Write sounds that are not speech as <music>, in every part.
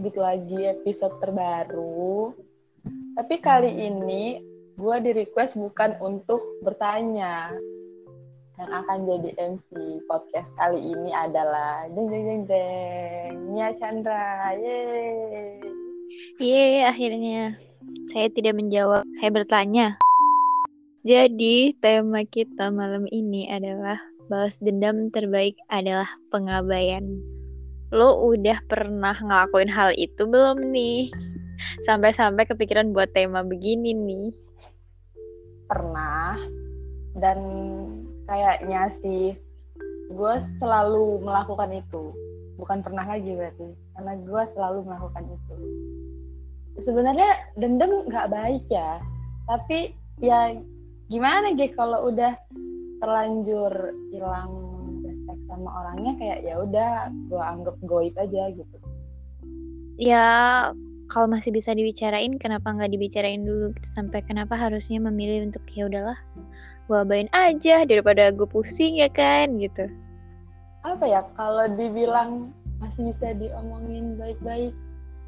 terbit lagi episode terbaru. Tapi kali ini gue di request bukan untuk bertanya. Yang akan jadi MC podcast kali ini adalah jeng jeng jeng jeng Nia Chandra. Yeay. Yeay, akhirnya saya tidak menjawab, saya bertanya. Jadi, tema kita malam ini adalah balas dendam terbaik adalah pengabaian. Lo udah pernah ngelakuin hal itu belum nih? Sampai-sampai kepikiran buat tema begini nih. Pernah. Dan kayaknya sih gue selalu melakukan itu. Bukan pernah lagi berarti. Karena gue selalu melakukan itu. Sebenarnya dendam nggak baik ya. Tapi ya gimana gitu kalau udah terlanjur hilang respect sama orangnya kayak ya udah gue anggap goib aja gitu. Ya kalau masih bisa dibicarain kenapa nggak dibicarain dulu gitu. sampai kenapa harusnya memilih untuk ya udahlah gue abain aja daripada gue pusing ya kan gitu. Apa ya kalau dibilang masih bisa diomongin baik-baik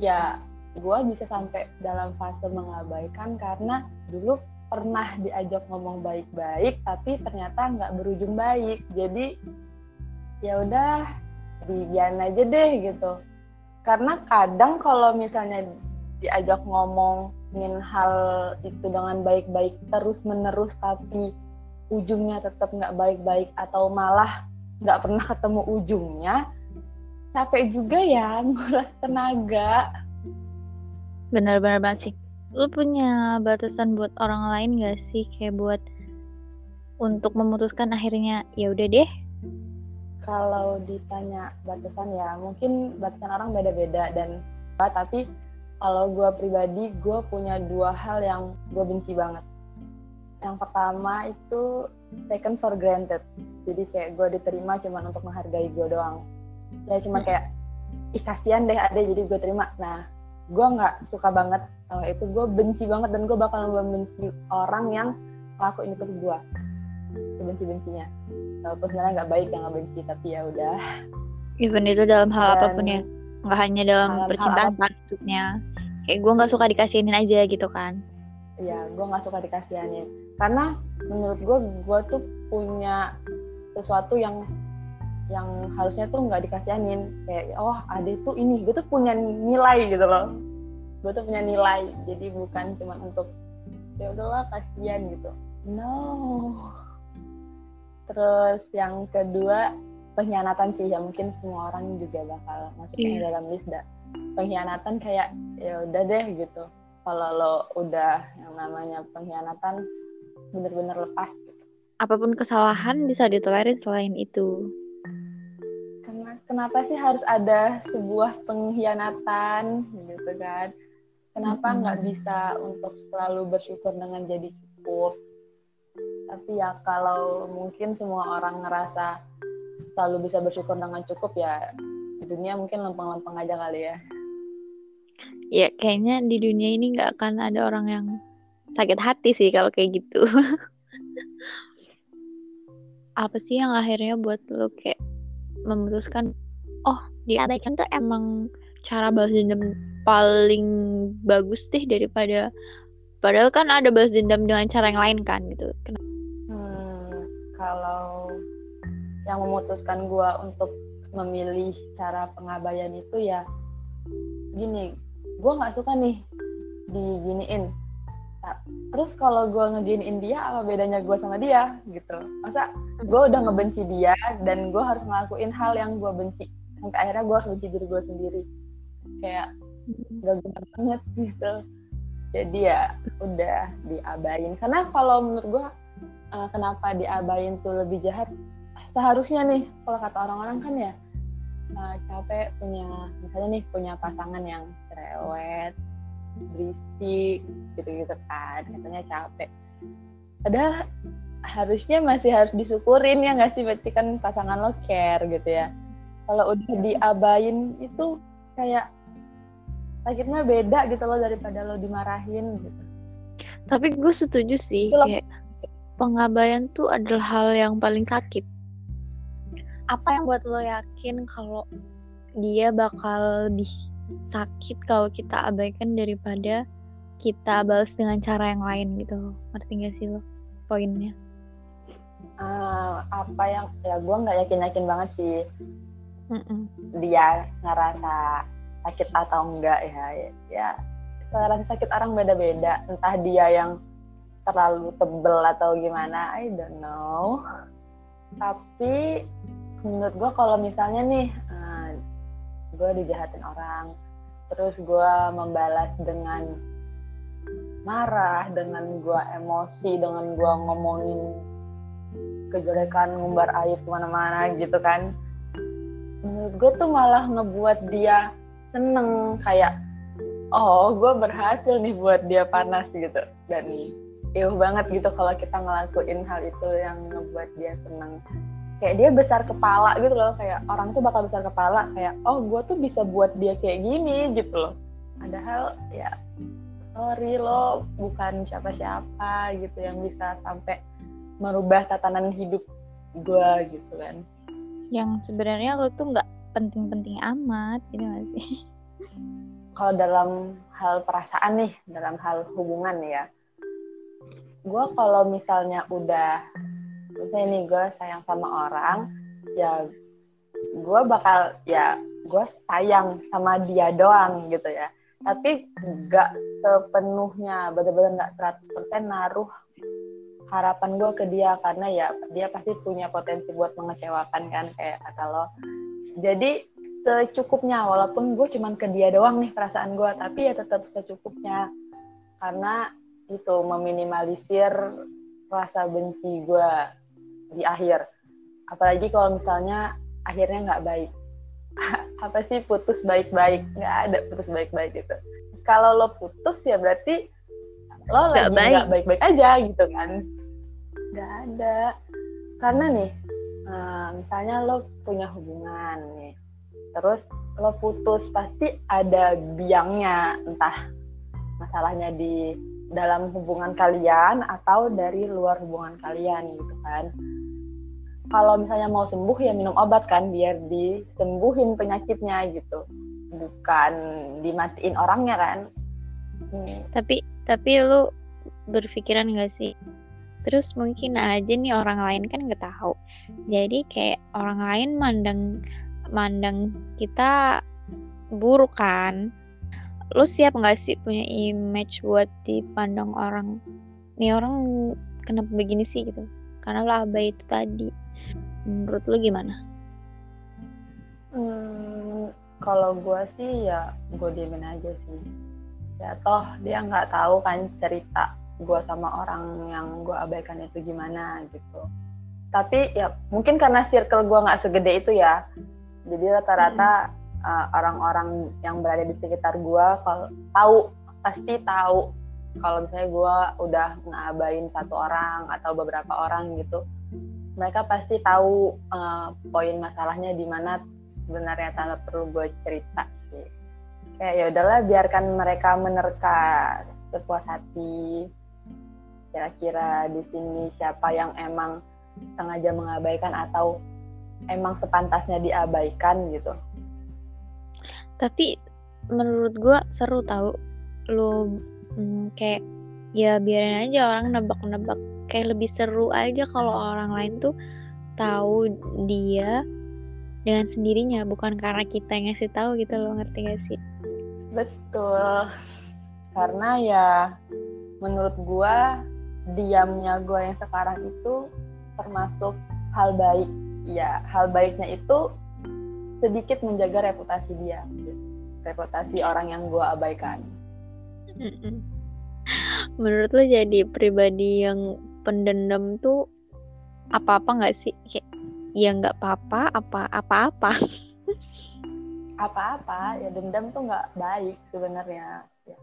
ya gue bisa sampai dalam fase mengabaikan karena dulu pernah diajak ngomong baik-baik tapi ternyata nggak berujung baik. Jadi ya udah dibiarin aja deh gitu. Karena kadang kalau misalnya diajak ngomongin hal itu dengan baik-baik terus menerus tapi ujungnya tetap nggak baik-baik atau malah nggak pernah ketemu ujungnya capek juga ya nguras tenaga. Benar-benar banget sih. Lu punya batasan buat orang lain gak sih? Kayak buat untuk memutuskan akhirnya ya udah deh kalau ditanya batasan ya mungkin batasan orang beda-beda dan tapi kalau gue pribadi gue punya dua hal yang gue benci banget. Yang pertama itu taken for granted. Jadi kayak gue diterima cuma untuk menghargai gue doang. Ya cuma kayak ih kasihan deh ada jadi gue terima. Nah gue nggak suka banget uh, itu. Gue benci banget dan gue bakal membenci orang yang lakuin itu ke gue sebenci bencinya walaupun sebenarnya nggak baik yang nggak benci tapi ya udah. Even itu dalam hal dan, apa pun ya. Nggak hanya dalam, dalam percintaan maksudnya. Kayak gue nggak suka dikasihin aja gitu kan. Iya, gue nggak suka dikasihanin. Karena menurut gue gue tuh punya sesuatu yang yang harusnya tuh nggak dikasihanin. Kayak oh ada itu ini. Gue tuh punya nilai gitu loh. Gue tuh punya nilai. Jadi bukan cuma untuk ya udahlah kasihan gitu. No terus yang kedua pengkhianatan sih ya mungkin semua orang juga bakal masukin yeah. dalam list dah pengkhianatan kayak ya udah deh gitu kalau lo udah yang namanya pengkhianatan bener-bener lepas gitu. apa pun kesalahan bisa ditolerir selain itu karena kenapa sih harus ada sebuah pengkhianatan gitu kan kenapa nggak mm -hmm. bisa untuk selalu bersyukur dengan jadi cukup tapi ya kalau mungkin semua orang ngerasa selalu bisa bersyukur dengan cukup ya dunia mungkin lempeng-lempeng aja kali ya ya kayaknya di dunia ini nggak akan ada orang yang sakit hati sih kalau kayak gitu <laughs> apa sih yang akhirnya buat lo kayak memutuskan oh diabaikan tuh emang cara balas dendam paling bagus deh daripada padahal kan ada balas dendam dengan cara yang lain kan gitu. Hmm, kalau yang memutuskan gue untuk memilih cara pengabaian itu ya gini, gue nggak suka nih diginiin. Terus kalau gue ngeginiin dia, apa bedanya gue sama dia? Gitu? Masa gue udah ngebenci dia dan gue harus ngelakuin hal yang gue benci. Sampai akhirnya gue harus benci diri gue sendiri. Kayak gak guna banget gitu. Jadi ya udah diabain. Karena kalau menurut gue uh, kenapa diabain tuh lebih jahat? Seharusnya nih kalau kata orang-orang kan ya uh, capek punya misalnya nih punya pasangan yang cerewet berisik gitu-gitu kan katanya capek. Padahal harusnya masih harus disyukurin ya nggak sih? Berarti kan pasangan lo care gitu ya. Kalau udah diabain itu kayak sakitnya beda gitu loh daripada lo dimarahin gitu. Tapi gue setuju sih kayak pengabaian tuh adalah hal yang paling sakit. Apa yang buat lo yakin kalau dia bakal lebih sakit kalau kita abaikan daripada kita balas dengan cara yang lain gitu loh. Ngerti gak sih lo poinnya? Uh, apa yang ya gue nggak yakin yakin banget sih. Mm-mm. dia ngerasa sakit atau enggak ya ya. Toleransi sakit orang beda-beda. Entah dia yang terlalu tebel atau gimana I don't know. Tapi menurut gue kalau misalnya nih uh, gue dijahatin orang terus gue membalas dengan marah dengan gue emosi dengan gue ngomongin kejelekan ngumbar aib ke mana-mana gitu kan menurut gue tuh malah ngebuat dia seneng kayak oh gue berhasil nih buat dia panas gitu. Dan iuh banget gitu kalau kita ngelakuin hal itu yang ngebuat dia seneng. Kayak dia besar kepala gitu loh kayak orang tuh bakal besar kepala kayak oh gue tuh bisa buat dia kayak gini gitu loh. Padahal ya sorry lo bukan siapa-siapa gitu yang bisa sampai merubah tatanan hidup gue gitu kan. Yang sebenarnya lo tuh nggak penting-penting amat gitu gak sih? Kalau dalam hal perasaan nih dalam hal hubungan ya gue kalau misalnya udah misalnya nih gue sayang sama orang ya gue bakal ya gue sayang sama dia doang gitu ya. Tapi nggak sepenuhnya bener-bener nggak 100% naruh harapan gue ke dia. Karena ya dia pasti punya potensi buat mengecewakan kan kayak kata lo. Jadi secukupnya walaupun gue cuman ke dia doang nih perasaan gue tapi ya tetap secukupnya. Karena itu meminimalisir rasa benci gue di akhir. Apalagi kalau misalnya akhirnya nggak baik. <laughs> Apa sih putus baik-baik? Nggak ada putus baik-baik gitu. Kalau lo putus ya berarti lo Nggak lagi baik. nggak baik-baik aja gitu kan. Nggak ada. Karena nih eh, misalnya lo punya hubungan nih terus lo putus pasti ada biangnya. Entah masalahnya di dalam hubungan kalian atau dari luar hubungan kalian gitu kan. Kalau misalnya mau sembuh ya minum obat kan biar disembuhin penyakitnya gitu. Bukan dimatiin orangnya kan. Hmm, tapi tapi lu berpikiran gak sih? Terus mungkin aja nih orang lain kan nggak tahu. Jadi kayak orang lain mandang mandang kita buruk kan lu siap nggak sih punya image buat dipandang orang nih orang kenapa begini sih gitu karena lo abai itu tadi menurut lu gimana Hmm, kalau gue sih ya gue diemin aja sih. Ya toh dia nggak tahu kan cerita gue sama orang yang gue abaikan itu gimana gitu. Tapi ya mungkin karena circle gue nggak segede itu ya. Jadi rata-rata uh, orang-orang yang berada di sekitar gue kalau tahu pasti tahu kalau misalnya gue udah ngabain satu orang atau beberapa orang gitu mereka pasti tahu uh, poin masalahnya di mana sebenarnya tanpa perlu gue cerita sih. Kayak ya udahlah biarkan mereka menerka sepuas hati. Kira-kira di sini siapa yang emang sengaja mengabaikan atau emang sepantasnya diabaikan gitu. Tapi menurut gua seru tahu lu mm, kayak ya biarin aja orang nebak-nebak kayak lebih seru aja kalau orang lain tuh tahu dia dengan sendirinya bukan karena kita yang ngasih tahu gitu loh ngerti gak sih Betul. Karena ya menurut gua diamnya gua yang sekarang itu termasuk hal baik. Ya, hal baiknya itu sedikit menjaga reputasi dia. Reputasi orang yang gua abaikan. Menurut lo jadi pribadi yang pendendam tuh apa-apa nggak sih kayak ya nggak apa-apa apa apa-apa Apa-apa, ya dendam tuh nggak baik sebenarnya. Ya,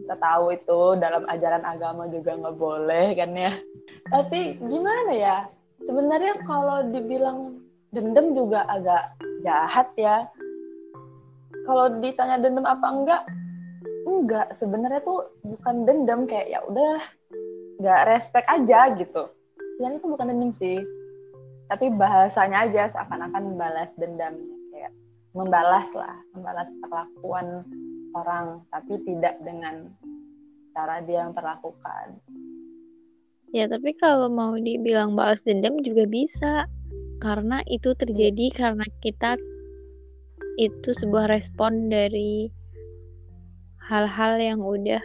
kita tahu itu dalam ajaran agama juga nggak boleh kan ya. Tapi gimana ya? Sebenarnya kalau dibilang dendam juga agak jahat ya. Kalau ditanya dendam apa enggak? Enggak, sebenarnya tuh bukan dendam kayak ya udah nggak respect aja gitu. Yang itu bukan dendam sih. Tapi bahasanya aja seakan-akan balas dendam kayak membalas lah membalas perlakuan orang tapi tidak dengan cara dia memperlakukan Ya, tapi kalau mau dibilang balas dendam juga bisa. Karena itu terjadi karena kita itu sebuah respon dari hal-hal yang udah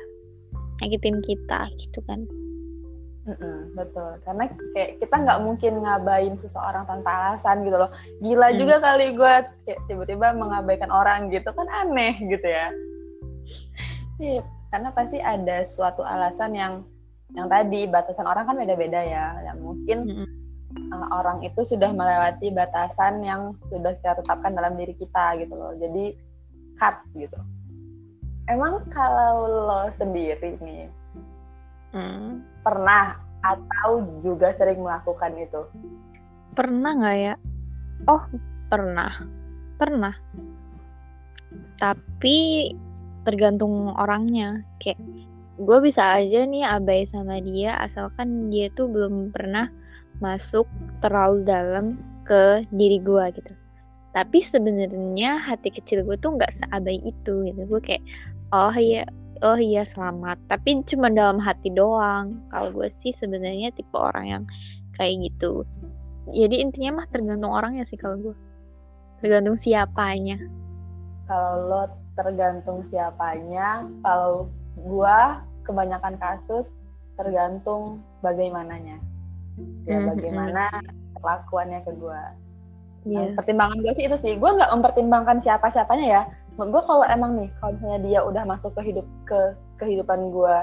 nyakitin kita gitu kan. Mm-mm, betul, karena kayak kita nggak mungkin ngabain seseorang tanpa alasan gitu loh. Gila Hmm. juga kali gue kayak tiba-tiba mengabaikan orang gitu kan aneh gitu ya. Iya, karena pasti ada suatu alasan yang yang tadi batasan orang kan beda-beda ya. Yang mungkin Mm-mm. Uh, orang itu sudah melewati batasan yang sudah kita tetapkan dalam diri kita gitu loh. Jadi cut gitu. Emang kalau lo sendiri nih Hmm. pernah atau juga sering melakukan itu? Pernah nggak ya? Oh, pernah. Pernah. Tapi tergantung orangnya. Kayak gue bisa aja nih abai sama dia asalkan dia tuh belum pernah masuk terlalu dalam ke diri gue gitu. Tapi sebenarnya hati kecil gue tuh nggak seabai itu gitu. Gue kayak oh iya oh iya selamat. Tapi cuma dalam hati doang. Kalau gue sih sebenarnya tipe orang yang kayak gitu jadi intinya mah tergantung orangnya sih kalau gue tergantung siapanya Kalau lo tergantung siapanya, kalau gua kebanyakan kasus tergantung bagaimananya. Ya Mhm. bagaimana perlakuannya ke gua. Iya. Nah, pertimbangan gue sih itu sih, gue nggak mempertimbangkan siapa-siapanya ya. Gue kalau emang nih, kalau misalnya dia udah masuk ke hidup ke kehidupan gue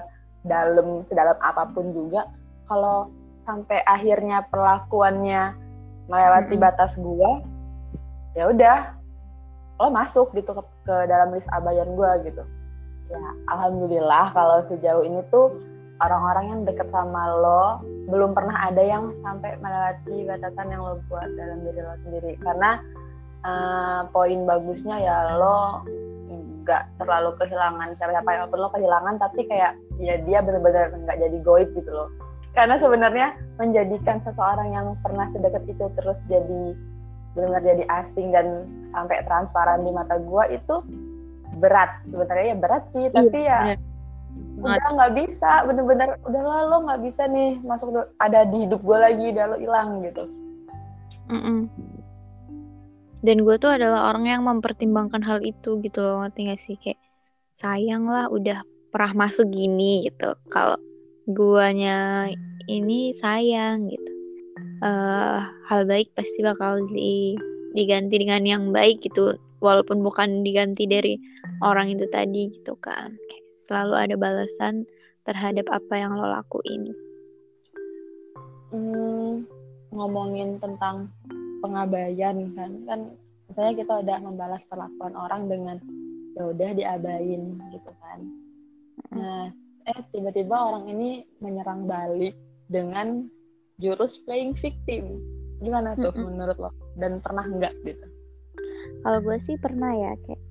dalam sedalam apa pun juga, kalau sampai akhirnya perlakuannya melewati Mm-mm. batas gue, ya udah lo masuk gitu ke, ke dalam list abayan gue gitu. Ya alhamdulillah kalau sejauh ini tuh orang-orang yang deket sama lo belum pernah ada yang sampai melewati batasan yang lo buat dalam diri lo sendiri. Karena eh, poin bagusnya ya lo nggak terlalu kehilangan siapa-siapa yang lo kehilangan tapi kayak ya dia benar-benar nggak jadi goib gitu loh. Karena sebenarnya menjadikan seseorang yang pernah sedekat itu terus jadi benar-benar jadi asing dan sampai transparan di mata gua itu berat. Sebenarnya ya berat sih tapi ya bener. udah nggak bisa. Bener-bener udah lah lo nggak bisa nih masuk ada di hidup gue lagi udah lo hilang gitu. Mm-mm. dan gue tuh adalah orang yang mempertimbangkan hal itu gitu loh ngerti gak sih? Kayak sayang lah udah pernah masuk gini gitu. Kalau guanya ini sayang gitu. Eh hal baik pasti bakal di, diganti dengan yang baik gitu. Walaupun bukan diganti dari orang itu tadi gitu kan. Kayak selalu ada balasan terhadap apa yang lo lakuin. Hmm, ngomongin tentang pengabaian kan. Kan misalnya kita udah membalas perlakuan orang dengan ya udah diabain gitu kan. Nah eh tiba-tiba orang ini menyerang balik dengan jurus playing victim. Gimana tuh Mm-mm. menurut lo? Dan pernah nggak gitu? Kalau gue sih pernah ya kayak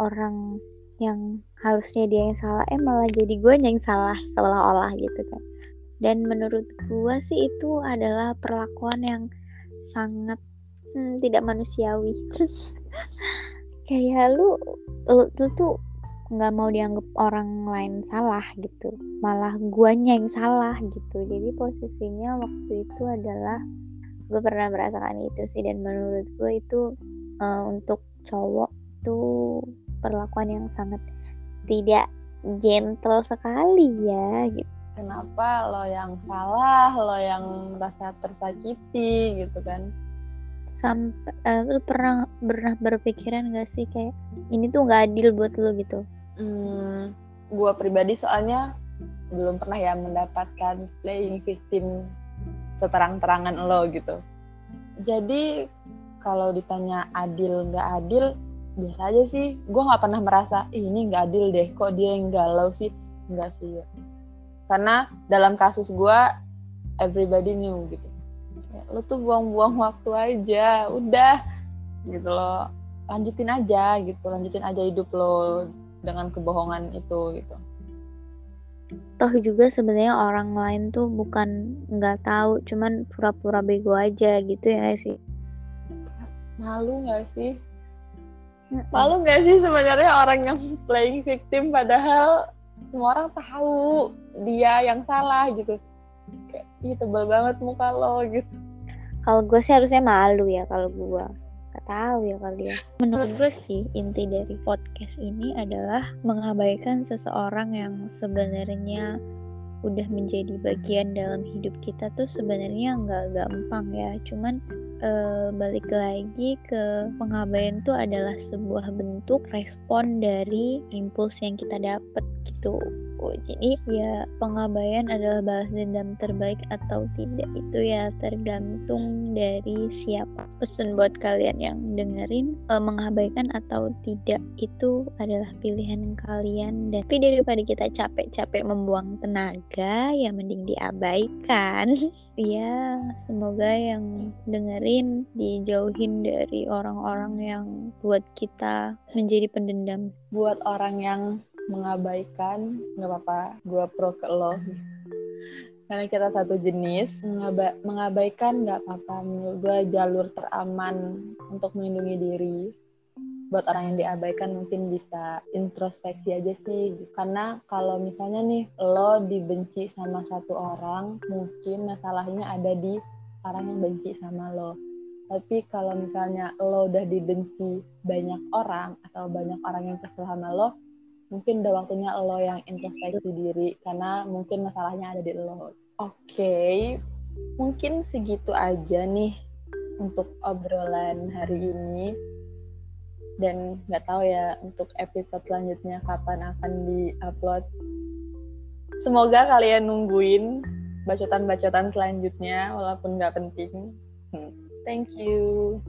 orang yang harusnya dia yang salah, eh malah jadi gue yang salah seolah-olah gitu kan. Dan menurut gue sih itu adalah perlakuan yang sangat hmm, tidak manusiawi. <laughs> kayak lu, lu, lu tuh nggak mau dianggap orang lain salah gitu, malah guanya yang salah gitu. Jadi posisinya waktu itu adalah gue pernah merasakan itu sih dan menurut gue itu eh, untuk cowok tuh perlakuan yang sangat tidak gentle sekali ya gitu. kenapa lo yang salah lo yang merasa tersakiti gitu kan Sampai eh, lu pernah pernah berpikiran gak sih kayak ini tuh nggak adil buat lu gitu? Hmm, gue pribadi soalnya belum pernah ya mendapatkan playing victim seterang-terangan lo gitu. Jadi kalau ditanya adil nggak adil, biasa aja sih. Gue nggak pernah merasa Ih, ini nggak adil deh. Kok dia yang galau sih? Enggak sih. Ya. Karena dalam kasus gue, everybody knew gitu. Kayak, Lo tuh buang-buang waktu aja, udah gitu loh. Lanjutin aja gitu, lanjutin aja hidup lo dengan kebohongan itu gitu. Toh juga sebenarnya orang lain tuh bukan nggak tahu, cuman pura-pura bego aja gitu ya nggak sih. Malu nggak sih? Malu nggak sih sebenarnya orang yang playing victim padahal semua orang tahu dia yang salah gitu. Kayak ih tebel banget muka lo gitu. Kalau gue sih harusnya malu ya kalau gue gak tahu ya kali ya. Menurut gue sih inti dari podcast ini adalah mengabaikan seseorang yang sebenarnya udah menjadi bagian dalam hidup kita tuh sebenarnya nggak gampang ya cuman uh, balik lagi ke pengabaian itu adalah sebuah bentuk respon dari impuls yang kita dapat gitu. Oh, jadi ya pengabaian adalah balas dendam terbaik atau tidak itu ya tergantung dari siapa. Pesan buat kalian yang dengerin uh, mengabaikan atau tidak itu adalah pilihan kalian dan tapi daripada kita capek-capek membuang tenaga ya mending diabaikan. <laughs> ya semoga yang dengerin dijauhin dari orang-orang yang buat kita menjadi pendendam. Buat orang yang mengabaikan nggak apa-apa gue pro ke lo. Karena kita satu jenis Mengaba mengabaikan nggak apa-apa. Menurut gue jalur teraman untuk melindungi diri buat orang yang diabaikan mungkin bisa introspeksi aja sih. Karena kalau misalnya nih lo dibenci sama satu orang mungkin masalahnya ada di orang yang benci sama lo. Tapi kalau misalnya lo udah dibenci banyak orang atau banyak orang yang kesel sama lo mungkin udah waktunya lo yang introspeksi diri karena mungkin masalahnya ada di lo. Oke, okay. mungkin segitu aja nih untuk obrolan hari ini. Dan nggak tahu ya untuk episode selanjutnya kapan akan di-upload. Semoga kalian nungguin bacotan-bacotan selanjutnya walaupun nggak penting. Hmm. Thank you.